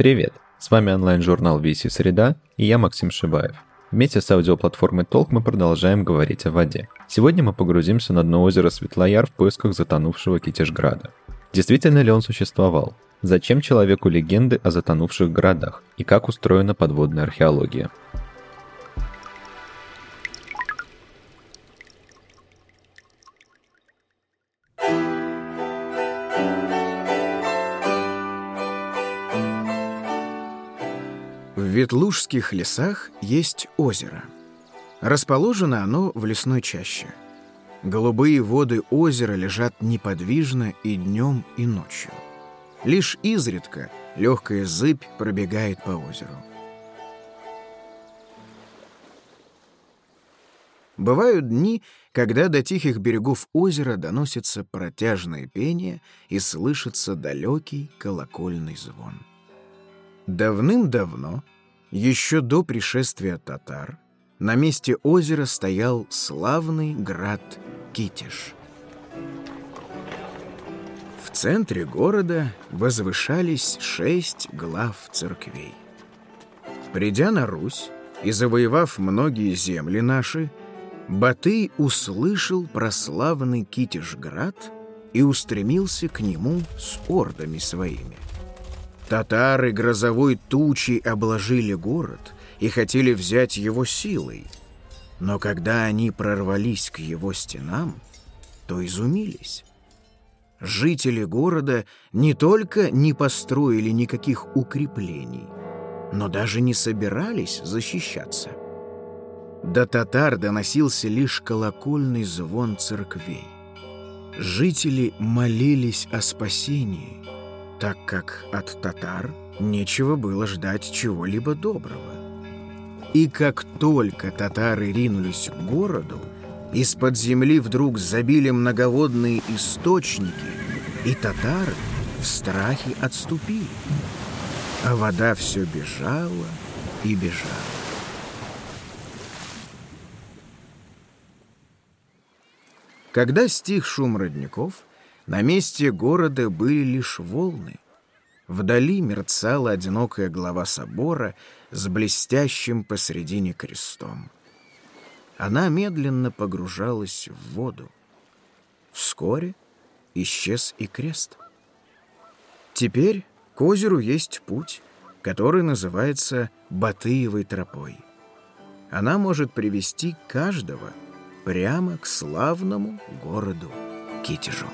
Привет! С вами онлайн-журнал VC Среда и я Максим Шибаев. Вместе с аудиоплатформой Толк мы продолжаем говорить о воде. Сегодня мы погрузимся на дно озера Светлояр в поисках затонувшего Китежграда. Действительно ли он существовал? Зачем человеку легенды о затонувших городах? И как устроена подводная археология? Ветлужских лесах есть озеро. Расположено оно в лесной чаще. Голубые воды озера лежат неподвижно и днем, и ночью. Лишь изредка легкая зыбь пробегает по озеру. Бывают дни, когда до тихих берегов озера доносится протяжное пение и слышится далекий колокольный звон. Давным-давно еще до пришествия татар на месте озера стоял славный град Китиш. В центре города возвышались шесть глав церквей. Придя на Русь и завоевав многие земли наши, Батый услышал про славный Китишград и устремился к нему с ордами своими – Татары грозовой тучей обложили город и хотели взять его силой. Но когда они прорвались к его стенам, то изумились. Жители города не только не построили никаких укреплений, но даже не собирались защищаться. До татар доносился лишь колокольный звон церквей. Жители молились о спасении, так как от татар нечего было ждать чего-либо доброго. И как только татары ринулись к городу, из-под земли вдруг забили многоводные источники, и татары в страхе отступили. А вода все бежала и бежала. Когда стих шум родников, на месте города были лишь волны. Вдали мерцала одинокая глава собора с блестящим посредине крестом. Она медленно погружалась в воду. Вскоре исчез и крест. Теперь к озеру есть путь, который называется Батыевой тропой. Она может привести каждого прямо к славному городу Китежу.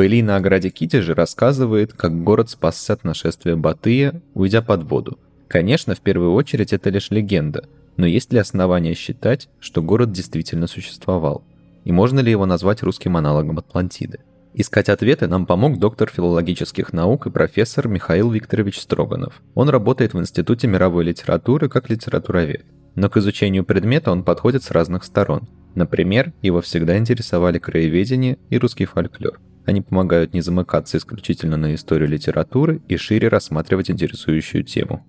Бейлина о граде Китеже рассказывает, как город спасся от нашествия Батыя, уйдя под воду. Конечно, в первую очередь это лишь легенда, но есть ли основания считать, что город действительно существовал? И можно ли его назвать русским аналогом Атлантиды? Искать ответы нам помог доктор филологических наук и профессор Михаил Викторович Строганов. Он работает в Институте мировой литературы как литературовед. Но к изучению предмета он подходит с разных сторон. Например, его всегда интересовали краеведение и русский фольклор. Они помогают не замыкаться исключительно на историю литературы и шире рассматривать интересующую тему.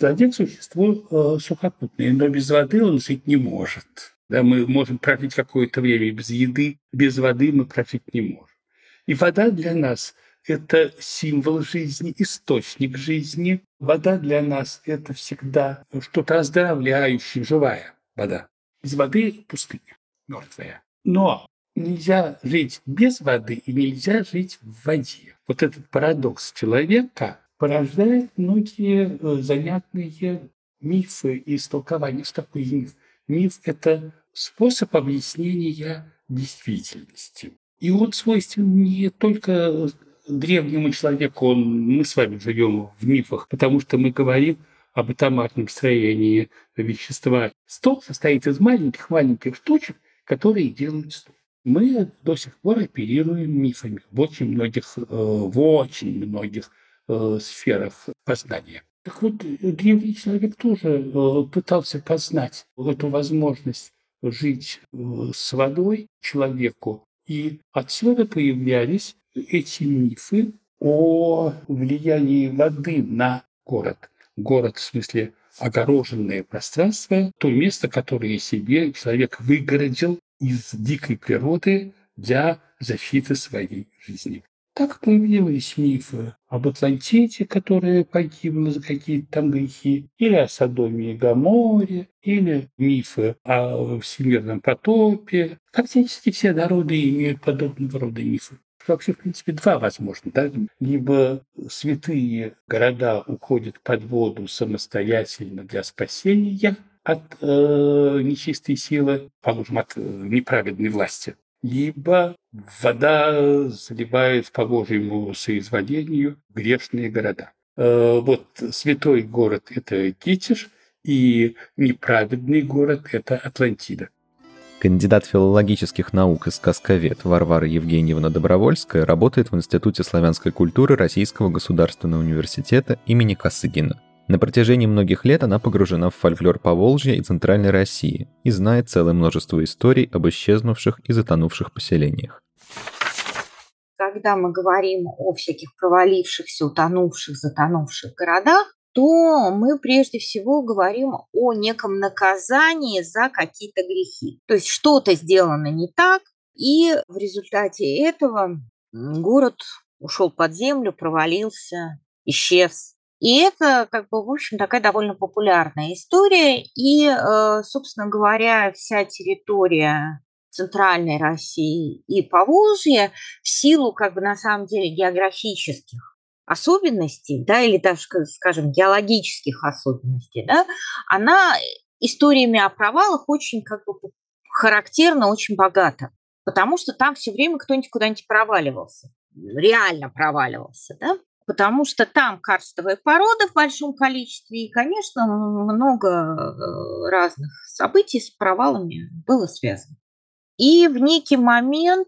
Человек – существо э, сухопутное, но без воды он жить не может. Да, мы можем прожить какое-то время без еды, без воды мы прожить не можем. И вода для нас – это символ жизни, источник жизни. Вода для нас – это всегда что-то оздоровляющее, живая вода. Без воды пустыня, мертвая. Но нельзя жить без воды и нельзя жить в воде. Вот этот парадокс человека порождает многие э, занятные мифы и истолкования. Что такое миф? Миф – это способ объяснения действительности. И он свойствен не только древнему человеку, он, мы с вами живем в мифах, потому что мы говорим об атомарном строении вещества. Стол состоит из маленьких-маленьких штучек, которые делают стол. Мы до сих пор оперируем мифами в очень многих, э, в очень многих э, сферах познания. Так вот, древний человек тоже э, пытался познать эту возможность жить э, с водой человеку. И отсюда появлялись эти мифы о влиянии воды на город. Город в смысле огороженное пространство, то место, которое себе человек выгородил из дикой природы для защиты своей жизни. Так появились мифы об Атлантиде, которая погибла за какие-то там грехи, или о Содоме и Гаморе, или мифы о всемирном потопе. Фактически все народы имеют подобного рода мифы. Вообще, в принципе, два возможно. Да? Либо святые города уходят под воду самостоятельно для спасения от э, нечистой силы, положим, от э, неправедной власти, либо вода заливает по Божьему соизволению грешные города. Э, вот святой город – это Китиш, и неправедный город – это Атлантида. Кандидат филологических наук и сказковед Варвара Евгеньевна Добровольская работает в Институте славянской культуры Российского государственного университета имени Косыгина – на протяжении многих лет она погружена в фольклор Поволжья и Центральной России и знает целое множество историй об исчезнувших и затонувших поселениях. Когда мы говорим о всяких провалившихся, утонувших, затонувших городах, то мы прежде всего говорим о неком наказании за какие-то грехи. То есть что-то сделано не так, и в результате этого город ушел под землю, провалился, исчез. И это, как бы, в общем, такая довольно популярная история. И, э, собственно говоря, вся территория Центральной России и Поволжья в силу, как бы, на самом деле, географических особенностей, да, или даже, скажем, геологических особенностей, да, она историями о провалах очень, как бы, характерна, очень богата. Потому что там все время кто-нибудь куда-нибудь проваливался, реально проваливался, да потому что там карстовая порода в большом количестве, и, конечно, много э, разных событий с провалами было связано. И в некий момент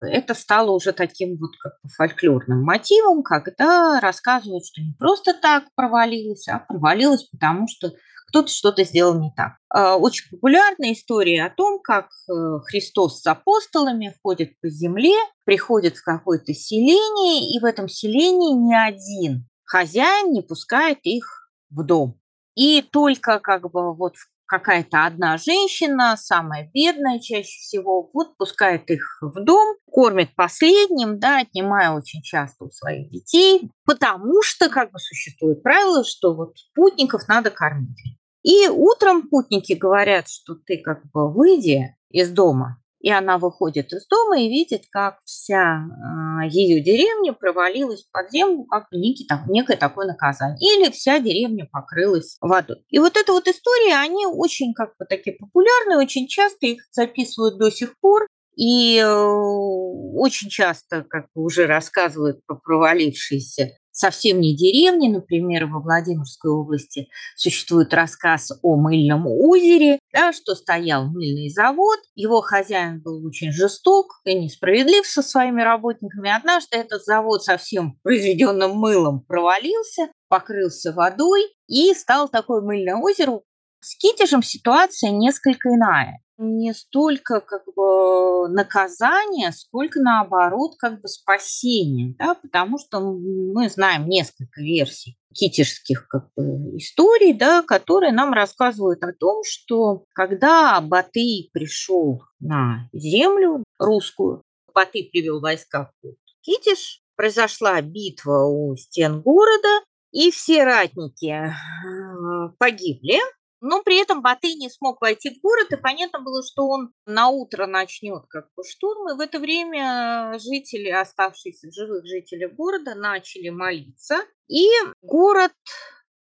это стало уже таким вот как фольклорным мотивом, когда рассказывают, что не просто так провалилось, а провалилось, потому что кто-то что-то сделал не так. А, очень популярная история о том, как э, Христос с апостолами ходит по земле, приходит в какое-то селение, и в этом селении ни один хозяин не пускает их в дом. И только как бы вот какая-то одна женщина, самая бедная чаще всего, вот пускает их в дом, кормит последним, да, отнимая очень часто у своих детей, потому что как бы существует правило, что вот путников надо кормить. И утром путники говорят, что ты как бы выйди из дома. И она выходит из дома и видит, как вся э, ее деревня провалилась под землю, как некий, там, некое такое наказание. Или вся деревня покрылась водой. И вот эта вот история, они очень как бы такие популярные, очень часто их записывают до сих пор. И э, очень часто как бы уже рассказывают про провалившиеся совсем не деревни, например, во Владимирской области существует рассказ о мыльном озере, да, что стоял мыльный завод, его хозяин был очень жесток и несправедлив со своими работниками. Однажды этот завод со всем произведенным мылом провалился, покрылся водой и стал такое мыльное озеро. С Китежем ситуация несколько иная. Не столько как бы наказание, сколько наоборот как бы спасение, да, потому что мы знаем несколько версий китежских как бы, историй, да, которые нам рассказывают о том, что когда Батый пришел на землю русскую, Батый привел войска в Китеж, произошла битва у стен города, и все ратники э, погибли, но при этом Батый не смог войти в город, и понятно было, что он на утро начнет как бы штурм, и в это время жители, оставшиеся живых жители города, начали молиться, и город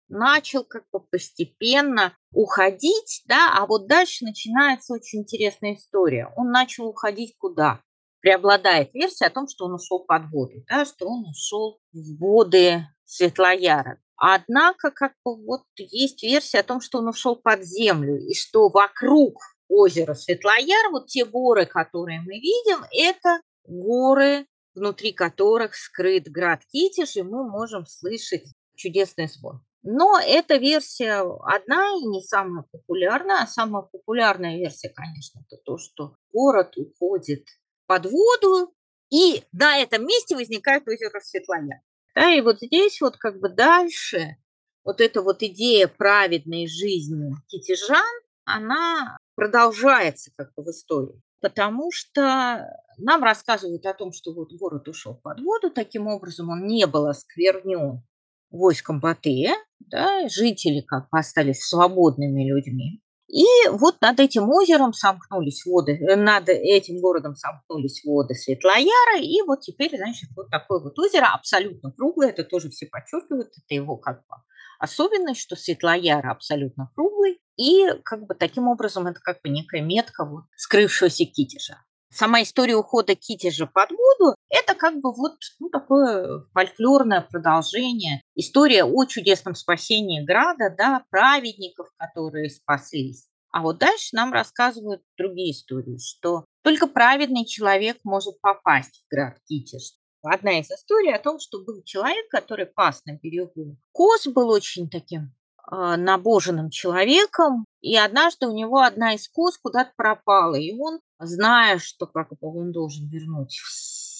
начал как бы постепенно уходить, да, а вот дальше начинается очень интересная история. Он начал уходить куда? Преобладает версия о том, что он ушел под воду, да, что он ушел в воды Светлояра. Однако, как бы вот есть версия о том, что он ушел под землю, и что вокруг озера Светлояр, вот те горы, которые мы видим, это горы, внутри которых скрыт град Китиш, и мы можем слышать чудесный звон. Но эта версия одна и не самая популярная. А самая популярная версия, конечно, это то, что город уходит под воду, и на этом месте возникает озеро Светлояр. Да, и вот здесь вот как бы дальше вот эта вот идея праведной жизни китежан, она продолжается как бы в истории. Потому что нам рассказывают о том, что вот город ушел под воду, таким образом он не был осквернен войском Батыя, да, жители как бы остались свободными людьми. И вот над этим озером сомкнулись воды, э, над этим городом сомкнулись воды Светлояра, и вот теперь, значит, вот такое вот озеро абсолютно круглое, это тоже все подчеркивают, это его как бы особенность, что Светлояр абсолютно круглый, и как бы таким образом это как бы некая метка вот скрывшегося китежа сама история ухода Китежа под воду – это как бы вот ну, такое фольклорное продолжение. История о чудесном спасении града, да, праведников, которые спаслись. А вот дальше нам рассказывают другие истории, что только праведный человек может попасть в град Китеж. Одна из историй о том, что был человек, который пас на берегу. Коз был очень таким э, набоженным человеком, и однажды у него одна из коз куда-то пропала, и он зная, что как бы он должен вернуть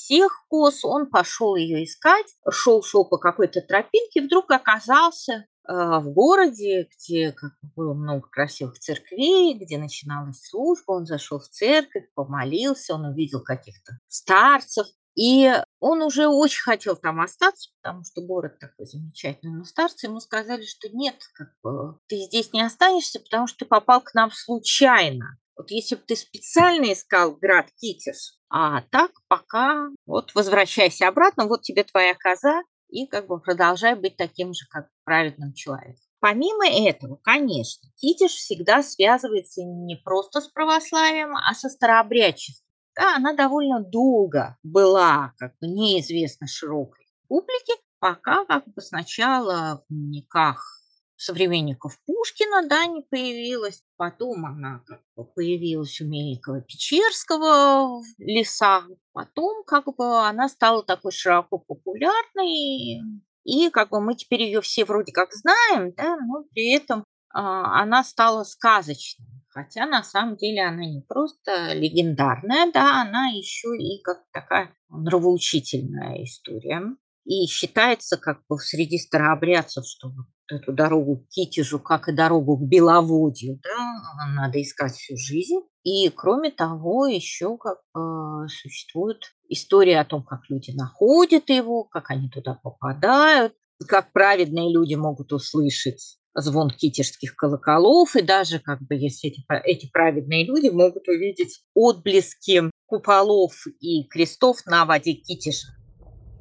всех коз, он пошел ее искать, шел, шел по какой-то тропинке, вдруг оказался э, в городе, где как бы, было много красивых церквей, где начиналась служба, он зашел в церковь, помолился, он увидел каких-то старцев, и он уже очень хотел там остаться, потому что город такой замечательный. Но старцы ему сказали, что нет, как бы, ты здесь не останешься, потому что ты попал к нам случайно. Вот если бы ты специально искал град Китиш, а так пока вот возвращайся обратно, вот тебе твоя коза, и как бы продолжай быть таким же, как праведным человеком. Помимо этого, конечно, Китиш всегда связывается не просто с православием, а со старообрядчеством. Да, она довольно долго была как бы неизвестно широкой публике, пока как бы сначала в дневниках современников Пушкина, да, не появилась. Потом она как бы появилась у Мельникова-Печерского в лесах. Потом как бы она стала такой широко популярной. И как бы мы теперь ее все вроде как знаем, да, но при этом а, она стала сказочной. Хотя на самом деле она не просто легендарная, да, она еще и как такая нравоучительная история. И считается как бы среди старообрядцев, что вот эту дорогу к Китежу, как и дорогу к Беловодью, да, надо искать всю жизнь. И кроме того, еще как э, существует история о том, как люди находят его, как они туда попадают, как праведные люди могут услышать звон китежских колоколов, и даже как бы если эти, эти праведные люди могут увидеть отблески куполов и крестов на воде Китежа.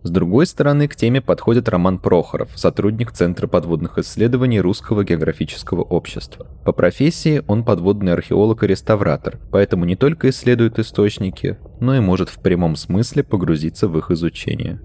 С другой стороны, к теме подходит Роман Прохоров, сотрудник Центра подводных исследований Русского географического общества. По профессии он подводный археолог и реставратор, поэтому не только исследует источники, но и может в прямом смысле погрузиться в их изучение.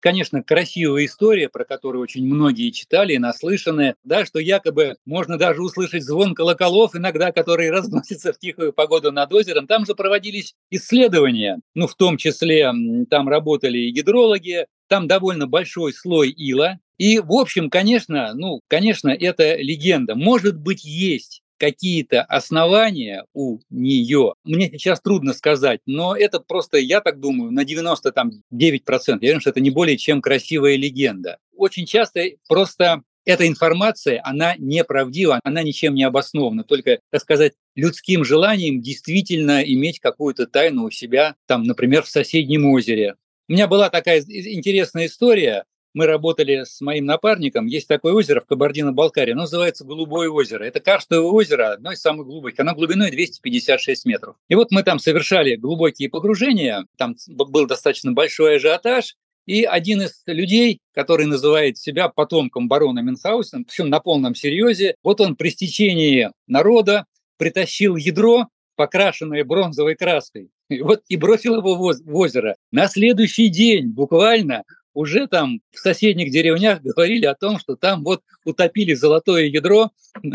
Конечно, красивая история, про которую очень многие читали и наслышаны, да, что якобы можно даже услышать звон колоколов иногда, которые разносятся в тихую погоду над озером. Там же проводились исследования, ну, в том числе там работали и гидрологи, там довольно большой слой ила. И, в общем, конечно, ну, конечно, это легенда. Может быть, есть какие-то основания у нее. Мне сейчас трудно сказать, но это просто, я так думаю, на 99%. Я уверен, что это не более чем красивая легенда. Очень часто просто эта информация, она неправдива, она ничем не обоснована, только, так сказать, людским желанием действительно иметь какую-то тайну у себя, там, например, в соседнем озере. У меня была такая интересная история мы работали с моим напарником. Есть такое озеро в Кабардино-Балкарии, оно называется Голубое озеро. Это карстовое озеро, одно из самых глубоких. Оно глубиной 256 метров. И вот мы там совершали глубокие погружения, там был достаточно большой ажиотаж, и один из людей, который называет себя потомком барона Мюнхгаузена, причем на полном серьезе, вот он при стечении народа притащил ядро, покрашенное бронзовой краской, и вот и бросил его в озеро. На следующий день буквально уже там в соседних деревнях говорили о том, что там вот утопили золотое ядро.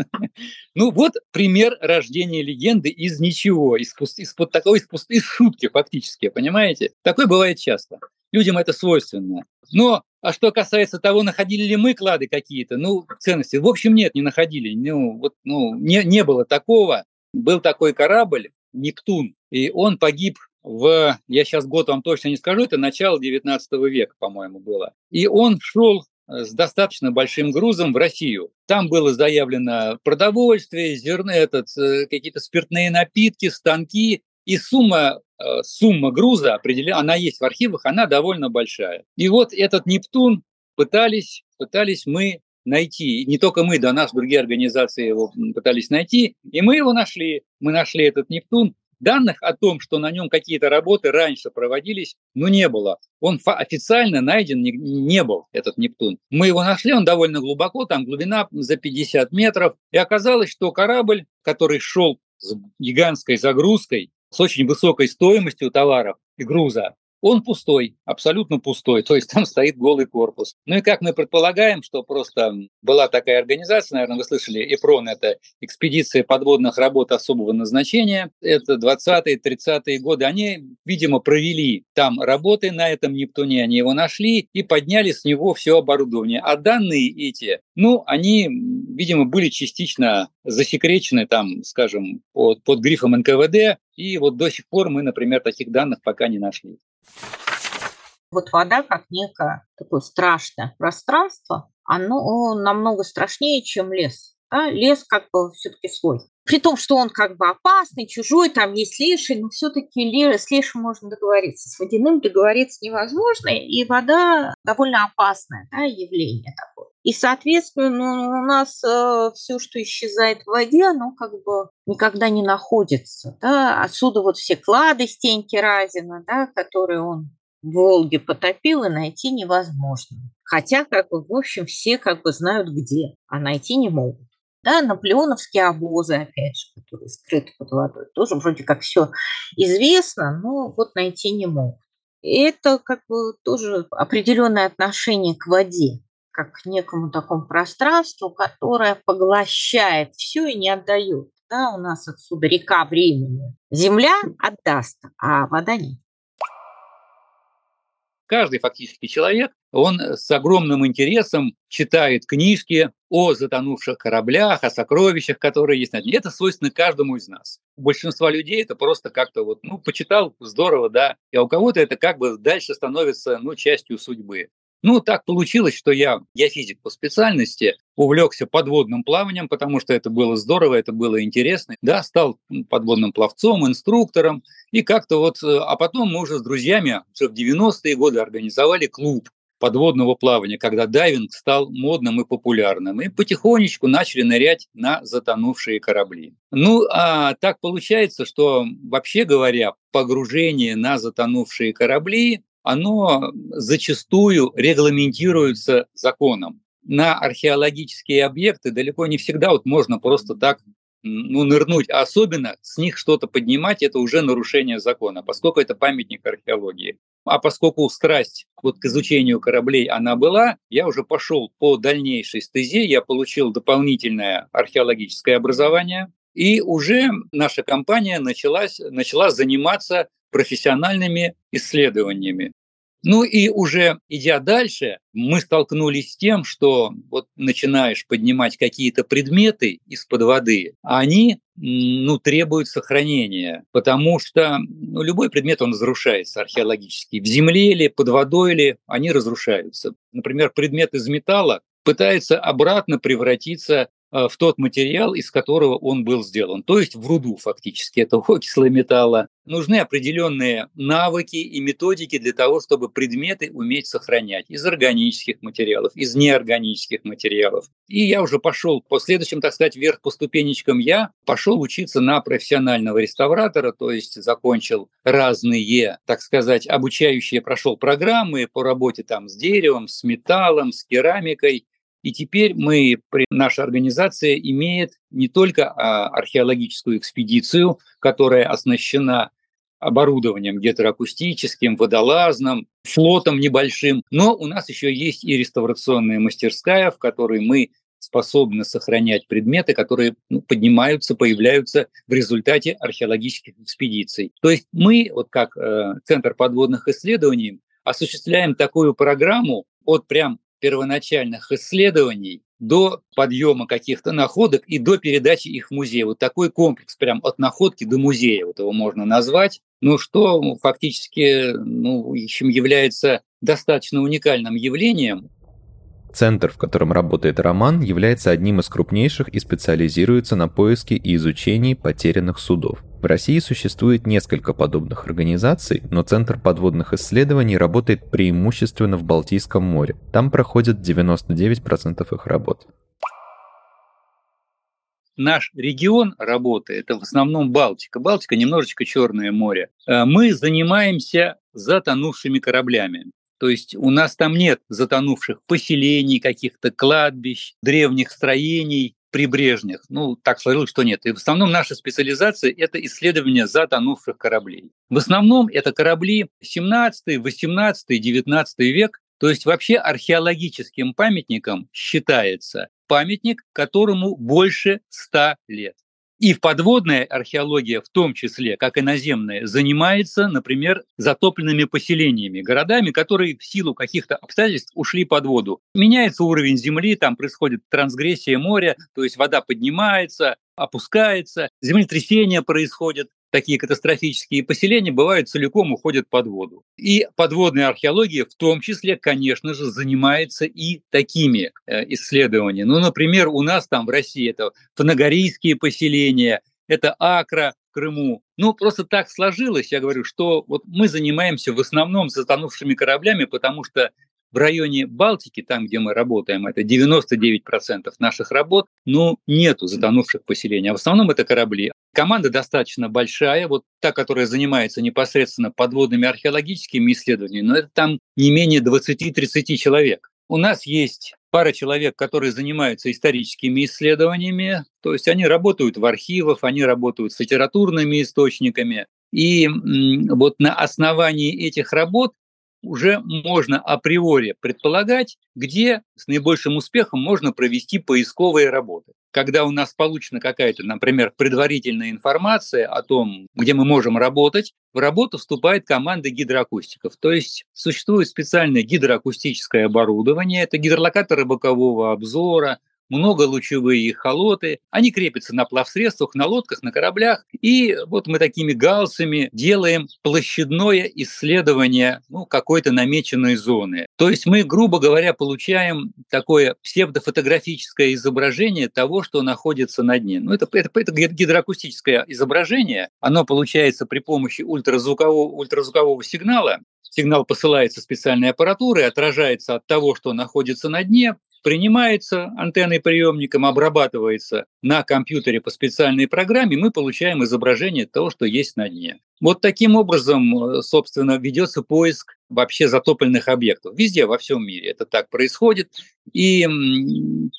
Ну вот пример рождения легенды из ничего, из, из такой из пустой шутки фактически, понимаете? Такое бывает часто. Людям это свойственно. Но а что касается того, находили ли мы клады какие-то, ну, ценности, в общем, нет, не находили. Ну, вот, ну, не, не было такого. Был такой корабль, Нептун, и он погиб в, я сейчас год вам точно не скажу, это начало 19 века, по-моему, было. И он шел с достаточно большим грузом в Россию. Там было заявлено продовольствие, зерно, этот, э, какие-то спиртные напитки, станки, и сумма, э, сумма груза определена, она есть в архивах, она довольно большая. И вот этот Нептун пытались, пытались мы найти. И не только мы, до нас другие организации его пытались найти, и мы его нашли. Мы нашли этот Нептун, Данных о том, что на нем какие-то работы раньше проводились, ну, не было. Он официально найден не, не был, этот Нептун. Мы его нашли, он довольно глубоко, там глубина за 50 метров. И оказалось, что корабль, который шел с гигантской загрузкой, с очень высокой стоимостью товаров и груза, он пустой, абсолютно пустой, то есть там стоит голый корпус. Ну и как мы предполагаем, что просто была такая организация, наверное, вы слышали, ЭПРОН, это экспедиция подводных работ особого назначения, это 20-е, 30-е годы, они, видимо, провели там работы на этом Нептуне, они его нашли и подняли с него все оборудование. А данные эти, ну, они, видимо, были частично засекречены там, скажем, под, под грифом НКВД, и вот до сих пор мы, например, таких данных пока не нашли. Вот вода, как некое такое страшное пространство, оно намного страшнее, чем лес. Да? Лес как бы все-таки свой. При том, что он как бы опасный, чужой, там есть леший, но все-таки с лешим можно договориться. С водяным договориться невозможно, и вода довольно опасное да, явление такое. И, соответственно, ну, у нас э, все, что исчезает в воде, оно как бы никогда не находится. Да? Отсюда вот все клады Стеньки Разина, да, которые он в Волге потопил, и найти невозможно. Хотя, как бы, в общем, все как бы знают где, а найти не могут. Да, наполеоновские обозы, опять же, которые скрыты под водой, тоже вроде как все известно, но вот найти не могут. И это как бы тоже определенное отношение к воде как к некому такому пространству, которое поглощает все и не отдает. Да, у нас отсюда река времени. Земля отдаст, а вода нет. Каждый фактически человек, он с огромным интересом читает книжки о затонувших кораблях, о сокровищах, которые есть на дне. Это свойственно каждому из нас. У большинства людей это просто как-то вот, ну, почитал, здорово, да. И у кого-то это как бы дальше становится, ну, частью судьбы. Ну, так получилось, что я, я физик по специальности, увлекся подводным плаванием, потому что это было здорово, это было интересно. Да, стал подводным пловцом, инструктором. И как-то вот, э, а потом мы уже с друзьями в 90-е годы организовали клуб подводного плавания, когда дайвинг стал модным и популярным. И потихонечку начали нырять на затонувшие корабли. Ну, а так получается, что, вообще говоря, погружение на затонувшие корабли оно зачастую регламентируется законом. На археологические объекты далеко не всегда вот можно просто так ну, нырнуть, а особенно с них что-то поднимать, это уже нарушение закона, поскольку это памятник археологии. А поскольку страсть вот к изучению кораблей она была, я уже пошел по дальнейшей стезе, я получил дополнительное археологическое образование, и уже наша компания началась, начала заниматься профессиональными исследованиями. Ну и уже идя дальше, мы столкнулись с тем, что вот начинаешь поднимать какие-то предметы из-под воды, а они ну, требуют сохранения, потому что ну, любой предмет, он разрушается археологически. В земле или под водой или они разрушаются. Например, предмет из металла пытается обратно превратиться в тот материал, из которого он был сделан, то есть в руду фактически этого окислого металла. Нужны определенные навыки и методики для того, чтобы предметы уметь сохранять из органических материалов, из неорганических материалов. И я уже пошел по следующим, так сказать, вверх по ступенечкам, я пошел учиться на профессионального реставратора, то есть закончил разные, так сказать, обучающие, прошел программы по работе там с деревом, с металлом, с керамикой, и теперь мы, наша организация имеет не только а, археологическую экспедицию, которая оснащена оборудованием гетероакустическим, водолазным, флотом небольшим, но у нас еще есть и реставрационная мастерская, в которой мы способны сохранять предметы, которые ну, поднимаются, появляются в результате археологических экспедиций. То есть мы, вот как э, Центр подводных исследований, осуществляем такую программу от прям первоначальных исследований до подъема каких-то находок и до передачи их в музей. Вот такой комплекс прям от находки до музея, вот его можно назвать. Ну, что фактически ну, чем является достаточно уникальным явлением. Центр, в котором работает Роман, является одним из крупнейших и специализируется на поиске и изучении потерянных судов. В России существует несколько подобных организаций, но Центр подводных исследований работает преимущественно в Балтийском море. Там проходит 99% их работ. Наш регион работы – это в основном Балтика. Балтика немножечко Черное море. Э, мы занимаемся затонувшими кораблями. То есть у нас там нет затонувших поселений, каких-то кладбищ, древних строений прибрежных. Ну, так сложилось, что нет. И в основном наша специализация – это исследование затонувших кораблей. В основном это корабли 17, 18, 19 век. То есть вообще археологическим памятником считается памятник, которому больше 100 лет. И подводная археология, в том числе, как и наземная, занимается, например, затопленными поселениями, городами, которые в силу каких-то обстоятельств ушли под воду. Меняется уровень земли, там происходит трансгрессия моря, то есть вода поднимается, опускается, землетрясения происходят такие катастрофические поселения бывают целиком уходят под воду. И подводная археология в том числе, конечно же, занимается и такими э, исследованиями. Ну, например, у нас там в России это фанагорийские поселения, это Акра Крыму. Ну, просто так сложилось, я говорю, что вот мы занимаемся в основном затонувшими кораблями, потому что в районе Балтики, там, где мы работаем, это 99% наших работ, но нету затонувших поселений. А в основном это корабли. Команда достаточно большая, вот та, которая занимается непосредственно подводными археологическими исследованиями, но это там не менее 20-30 человек. У нас есть пара человек, которые занимаются историческими исследованиями, то есть они работают в архивах, они работают с литературными источниками, и вот на основании этих работ уже можно априори предполагать, где с наибольшим успехом можно провести поисковые работы. Когда у нас получена какая-то, например, предварительная информация о том, где мы можем работать, в работу вступает команда гидроакустиков. То есть существует специальное гидроакустическое оборудование, это гидролокаторы бокового обзора, многолучевые холоты. Они крепятся на плавсредствах, на лодках, на кораблях. И вот мы такими галсами делаем площадное исследование ну, какой-то намеченной зоны. То есть мы, грубо говоря, получаем такое псевдофотографическое изображение того, что находится на дне. Ну, это, это, это гидроакустическое изображение. Оно получается при помощи ультразвукового, ультразвукового сигнала. Сигнал посылается специальной аппаратурой, отражается от того, что находится на дне, принимается антенной приемником, обрабатывается на компьютере по специальной программе, мы получаем изображение того, что есть на дне. Вот таким образом, э, собственно, ведется поиск вообще затопленных объектов. Везде, во всем мире это так происходит. И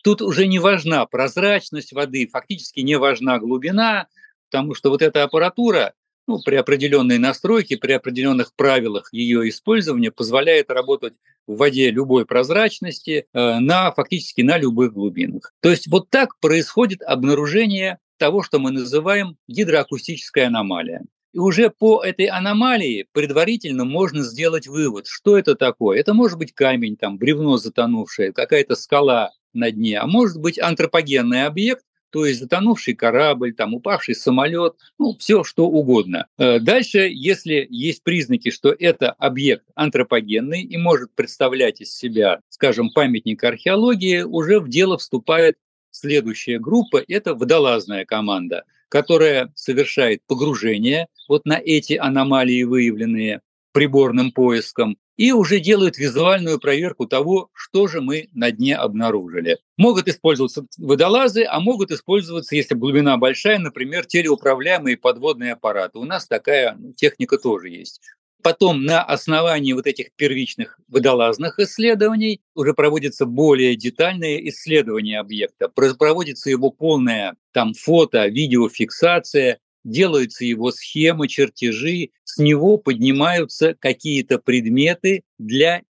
тут уже не важна прозрачность воды, фактически не важна глубина, потому что вот эта аппаратура, ну, при определенной настройке, при определенных правилах ее использования позволяет работать в воде любой прозрачности э, на фактически на любых глубинах. То есть вот так происходит обнаружение того, что мы называем гидроакустическая аномалия. И уже по этой аномалии предварительно можно сделать вывод, что это такое. Это может быть камень, там, бревно затонувшее, какая-то скала на дне, а может быть антропогенный объект, то есть затонувший корабль, там упавший самолет, ну, все что угодно. Э, дальше, если есть признаки, что это объект антропогенный и может представлять из себя, скажем, памятник археологии, уже в дело вступает следующая группа, это водолазная команда, которая совершает погружение вот на эти аномалии, выявленные приборным поиском, и уже делают визуальную проверку того, что же мы на дне обнаружили. Могут использоваться водолазы, а могут использоваться, если глубина большая, например, телеуправляемые подводные аппараты. У нас такая ну, техника тоже есть. Потом на основании вот этих первичных водолазных исследований уже проводится более детальное исследование объекта. Проводится его полная там фото, видеофиксация, делаются его схемы, чертежи, с него поднимаются какие-то предметы для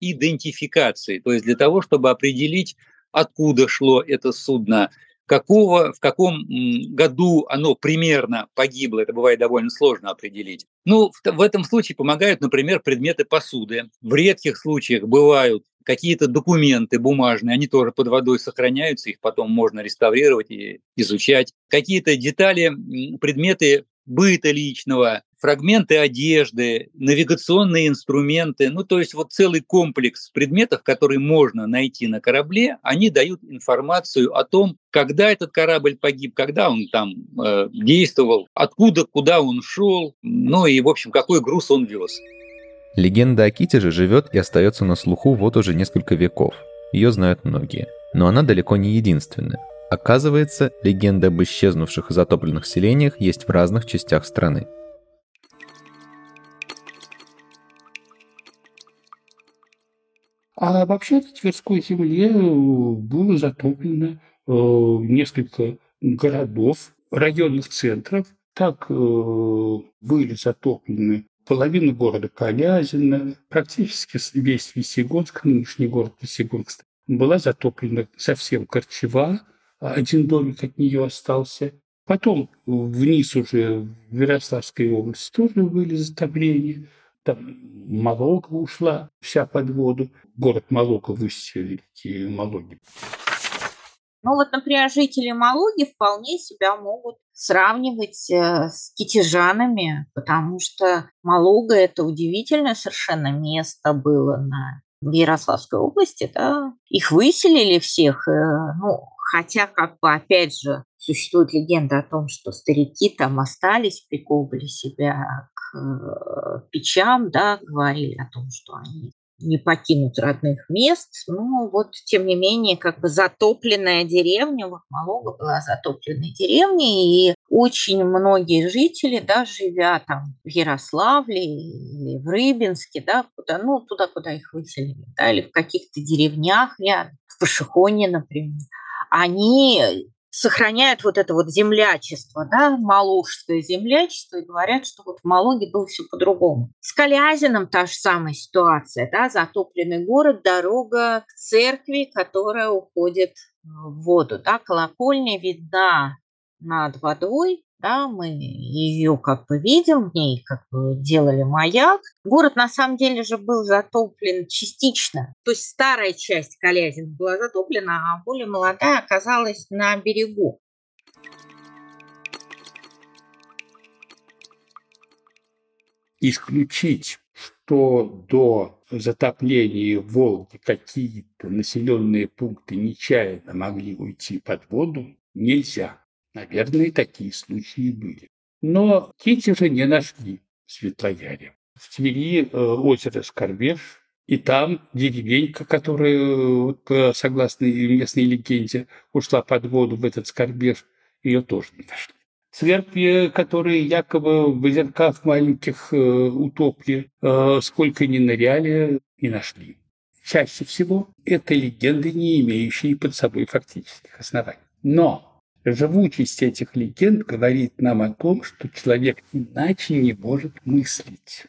идентификации, то есть для того, чтобы определить, откуда шло это судно, какого, в каком году оно примерно погибло, это бывает довольно сложно определить. Ну, в, в этом случае помогают, например, предметы посуды. В редких случаях бывают какие-то документы бумажные, они тоже под водой сохраняются, их потом можно реставрировать и изучать. Какие-то детали, предметы быта личного, фрагменты одежды, навигационные инструменты, ну то есть вот целый комплекс предметов, которые можно найти на корабле, они дают информацию о том, когда этот корабль погиб, когда он там э, действовал, откуда, куда он шел, ну и в общем какой груз он вез. Легенда о Ките же живет и остается на слуху вот уже несколько веков. Ее знают многие. Но она далеко не единственная. Оказывается, легенда об исчезнувших и затопленных селениях есть в разных частях страны. А вообще в Тверской земле э, было затоплено э, несколько городов, районных центров. Так э, были затоплены половина города Калязина, практически весь Весегонск, нынешний город Весегонск, была затоплена совсем Корчева, один домик от нее остался. Потом вниз уже в Ярославской области тоже были затопления. Там Малога ушла вся под воду. Город Малога высечили реки Малоги. Ну вот, например, жители Малуги вполне себя могут сравнивать э, с китежанами, потому что Малуга – это удивительное совершенно место было на в Ярославской области, да, их выселили всех, э, ну, хотя, как бы, опять же, существует легенда о том, что старики там остались, приковывали себя к э, печам, да, говорили о том, что они не покинуть родных мест. Ну, вот, тем не менее, как бы затопленная деревня, вот Малога была затопленной деревней, и очень многие жители, да, живя там в Ярославле или в Рыбинске, да, куда, ну, туда, куда их выселили, да, или в каких-то деревнях рядом, в Пашихоне, например, они сохраняют вот это вот землячество, да, малужское землячество, и говорят, что вот в Малоге было все по-другому. С Калязином та же самая ситуация, да, затопленный город, дорога к церкви, которая уходит в воду, да, колокольня видна над водой, да, мы ее как бы видим, в ней как бы делали маяк. Город на самом деле же был затоплен частично, то есть старая часть Калязин была затоплена, а более молодая оказалась на берегу. Исключить, что до затопления Волги какие-то населенные пункты нечаянно могли уйти под воду, нельзя. Наверное, такие случаи были. Но Кити же не нашли в Светлояре. В Твери э, озеро Скорбеж, и там деревенька, которая, э, согласно местной легенде, ушла под воду в этот Скорбеж, ее тоже не нашли. Церкви, которые якобы в озерках маленьких э, утопли, сколько ни ныряли, не нашли. Чаще всего это легенды, не имеющие под собой фактических оснований. Но Живучесть этих легенд говорит нам о том, что человек иначе не может мыслить.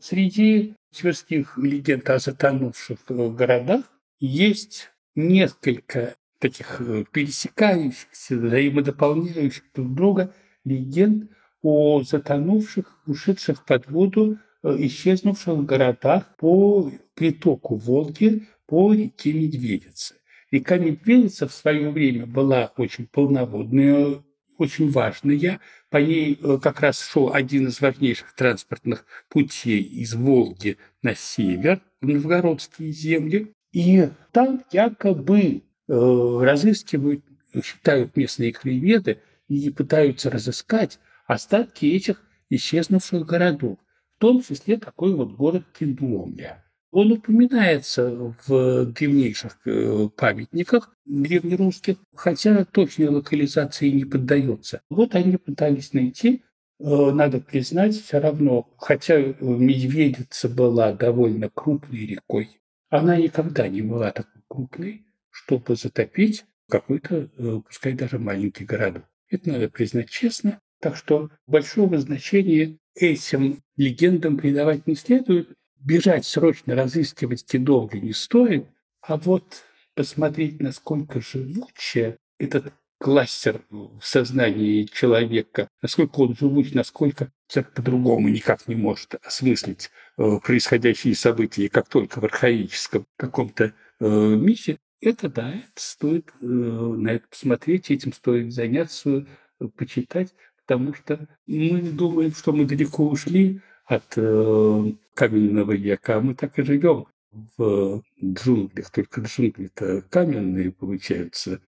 Среди тверских легенд о затонувших городах есть несколько таких э, пересекающихся, взаимодополняющих друг друга легенд о затонувших, ушедших под воду, э, исчезнувших городах по притоку Волги по реке Медведицы. Река Медведица в свое время была очень полноводная, очень важная. По ней э, как раз шел один из важнейших транспортных путей из Волги на север, в новгородские земли. И там якобы э, разыскивают, считают местные краеведы и пытаются разыскать остатки этих исчезнувших городов, в том числе такой вот город Кендуомля. Он упоминается в древнейших э, памятниках древнерусских, хотя точной локализации не поддается. Вот они пытались найти, э, надо признать, все равно, хотя Медведица была довольно крупной рекой, она никогда не была такой крупной, чтобы затопить какой-то, э, пускай даже маленький городок. Это надо признать честно. Так что большого значения этим легендам придавать не следует бежать срочно разыскивать долго не стоит, а вот посмотреть, насколько живучая этот кластер в сознании человека, насколько он живуч, насколько человек по-другому никак не может осмыслить э, происходящие события, как только в архаическом каком-то э, мифе, это да, это стоит э, на это посмотреть, этим стоит заняться, почитать, потому что мы думаем, что мы далеко ушли от каменного века, мы так и живем в джунглях, только джунгли-то каменные получаются,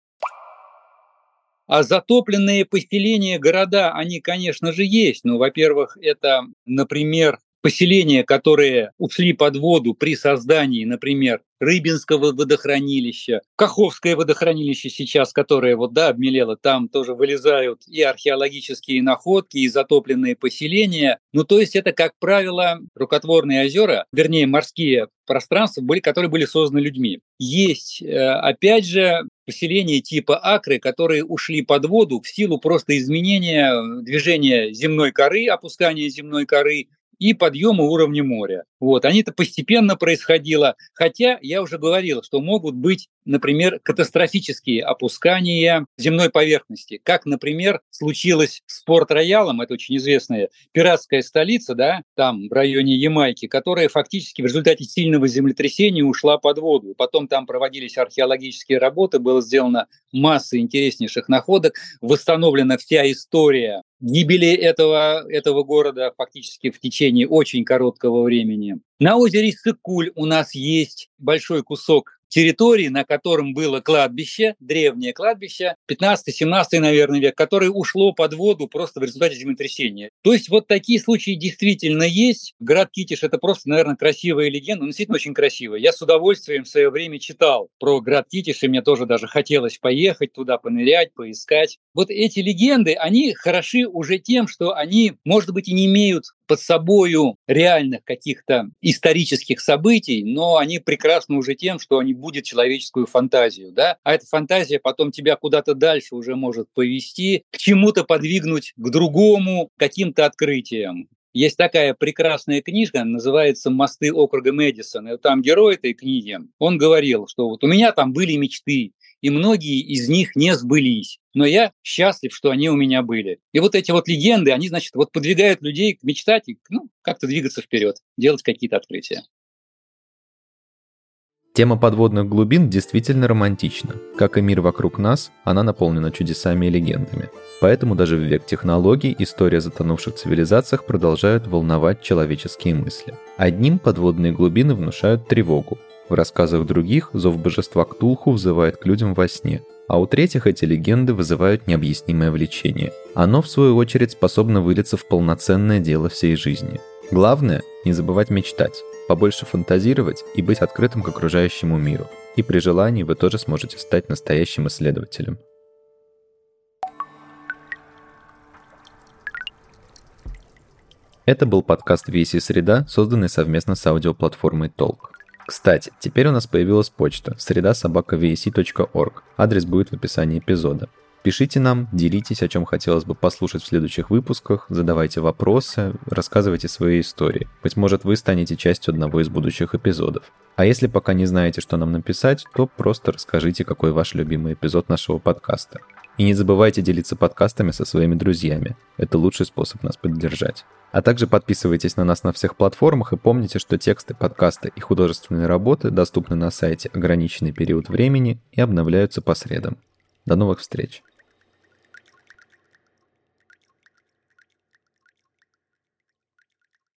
а затопленные поселения, города, они, конечно же, есть. Но, во-первых, это, например, поселения, которые ушли под воду при создании, например, Рыбинского водохранилища, Каховское водохранилище сейчас, которое вот, да, обмелело, там тоже вылезают и археологические находки, и затопленные поселения. Ну, то есть это, как правило, рукотворные озера, вернее, морские пространства, были, которые были созданы людьми. Есть, э, опять же, поселения типа Акры, которые ушли под воду в силу просто изменения движения земной коры, опускания земной коры, и подъема уровня моря. Вот, они-то постепенно происходило, хотя я уже говорил, что могут быть, например, катастрофические опускания земной поверхности, как, например, случилось с Порт-Роялом, это очень известная пиратская столица, да, там в районе Ямайки, которая фактически в результате сильного землетрясения ушла под воду. Потом там проводились археологические работы, было сделано масса интереснейших находок, восстановлена вся история гибели этого, этого города фактически в течение очень короткого времени. На озере Сыкуль у нас есть большой кусок территории, на котором было кладбище, древнее кладбище, 15-17, наверное, век, которое ушло под воду просто в результате землетрясения. То есть вот такие случаи действительно есть. Град Китиш – это просто, наверное, красивая легенда, но действительно очень красивая. Я с удовольствием в свое время читал про град Китиш, и мне тоже даже хотелось поехать туда, понырять, поискать. Вот эти легенды, они хороши уже тем, что они, может быть, и не имеют под собою реальных каких-то исторических событий, но они прекрасны уже тем, что они будут человеческую фантазию, да, а эта фантазия потом тебя куда-то дальше уже может повести, к чему-то подвигнуть, к другому, каким-то открытиям. Есть такая прекрасная книжка, называется «Мосты округа Мэдисон». И там герой этой книги, он говорил, что вот у меня там были мечты, и многие из них не сбылись. Но я счастлив, что они у меня были. И вот эти вот легенды, они, значит, вот подвигают людей мечтать и ну, как-то двигаться вперед, делать какие-то открытия. Тема подводных глубин действительно романтична. Как и мир вокруг нас, она наполнена чудесами и легендами. Поэтому даже в век технологий история затонувших цивилизациях продолжают волновать человеческие мысли. Одним подводные глубины внушают тревогу, в рассказах других зов божества Ктулху взывает к людям во сне, а у третьих эти легенды вызывают необъяснимое влечение. Оно, в свою очередь, способно вылиться в полноценное дело всей жизни. Главное – не забывать мечтать, побольше фантазировать и быть открытым к окружающему миру. И при желании вы тоже сможете стать настоящим исследователем. Это был подкаст VC Среда, созданный совместно с аудиоплатформой Толк. Кстати, теперь у нас появилась почта среда собака. Адрес будет в описании эпизода. Пишите нам, делитесь, о чем хотелось бы послушать в следующих выпусках, задавайте вопросы, рассказывайте свои истории. Быть может, вы станете частью одного из будущих эпизодов. А если пока не знаете, что нам написать, то просто расскажите, какой ваш любимый эпизод нашего подкаста. И не забывайте делиться подкастами со своими друзьями. Это лучший способ нас поддержать. А также подписывайтесь на нас на всех платформах и помните, что тексты, подкасты и художественные работы доступны на сайте ограниченный период времени и обновляются по средам. До новых встреч!